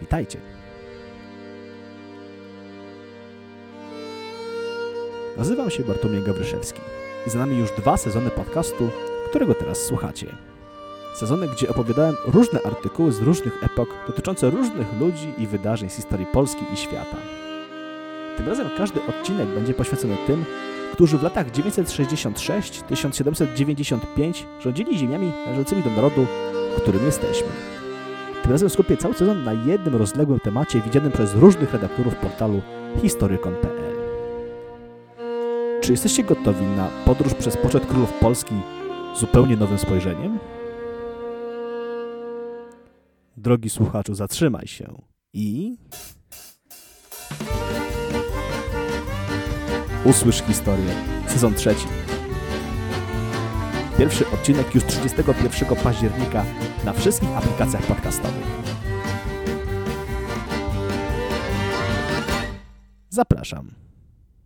Witajcie. Nazywam się Bartłomiej Gawryszewski i za nami już dwa sezony podcastu, którego teraz słuchacie. Sezony, gdzie opowiadałem różne artykuły z różnych epok dotyczące różnych ludzi i wydarzeń z historii Polski i świata. Tym razem każdy odcinek będzie poświęcony tym, którzy w latach 966-1795 rządzili ziemiami należącymi do narodu, którym jesteśmy. Tym razem skupię cały sezon na jednym rozległym temacie widzianym przez różnych redaktorów portalu historykon.pl. Czy jesteście gotowi na podróż przez poczet królów Polski zupełnie nowym spojrzeniem? Drogi słuchaczu, zatrzymaj się i... Usłysz historię. Sezon trzeci. Pierwszy odcinek już 31 października na wszystkich aplikacjach podcastowych. Zapraszam.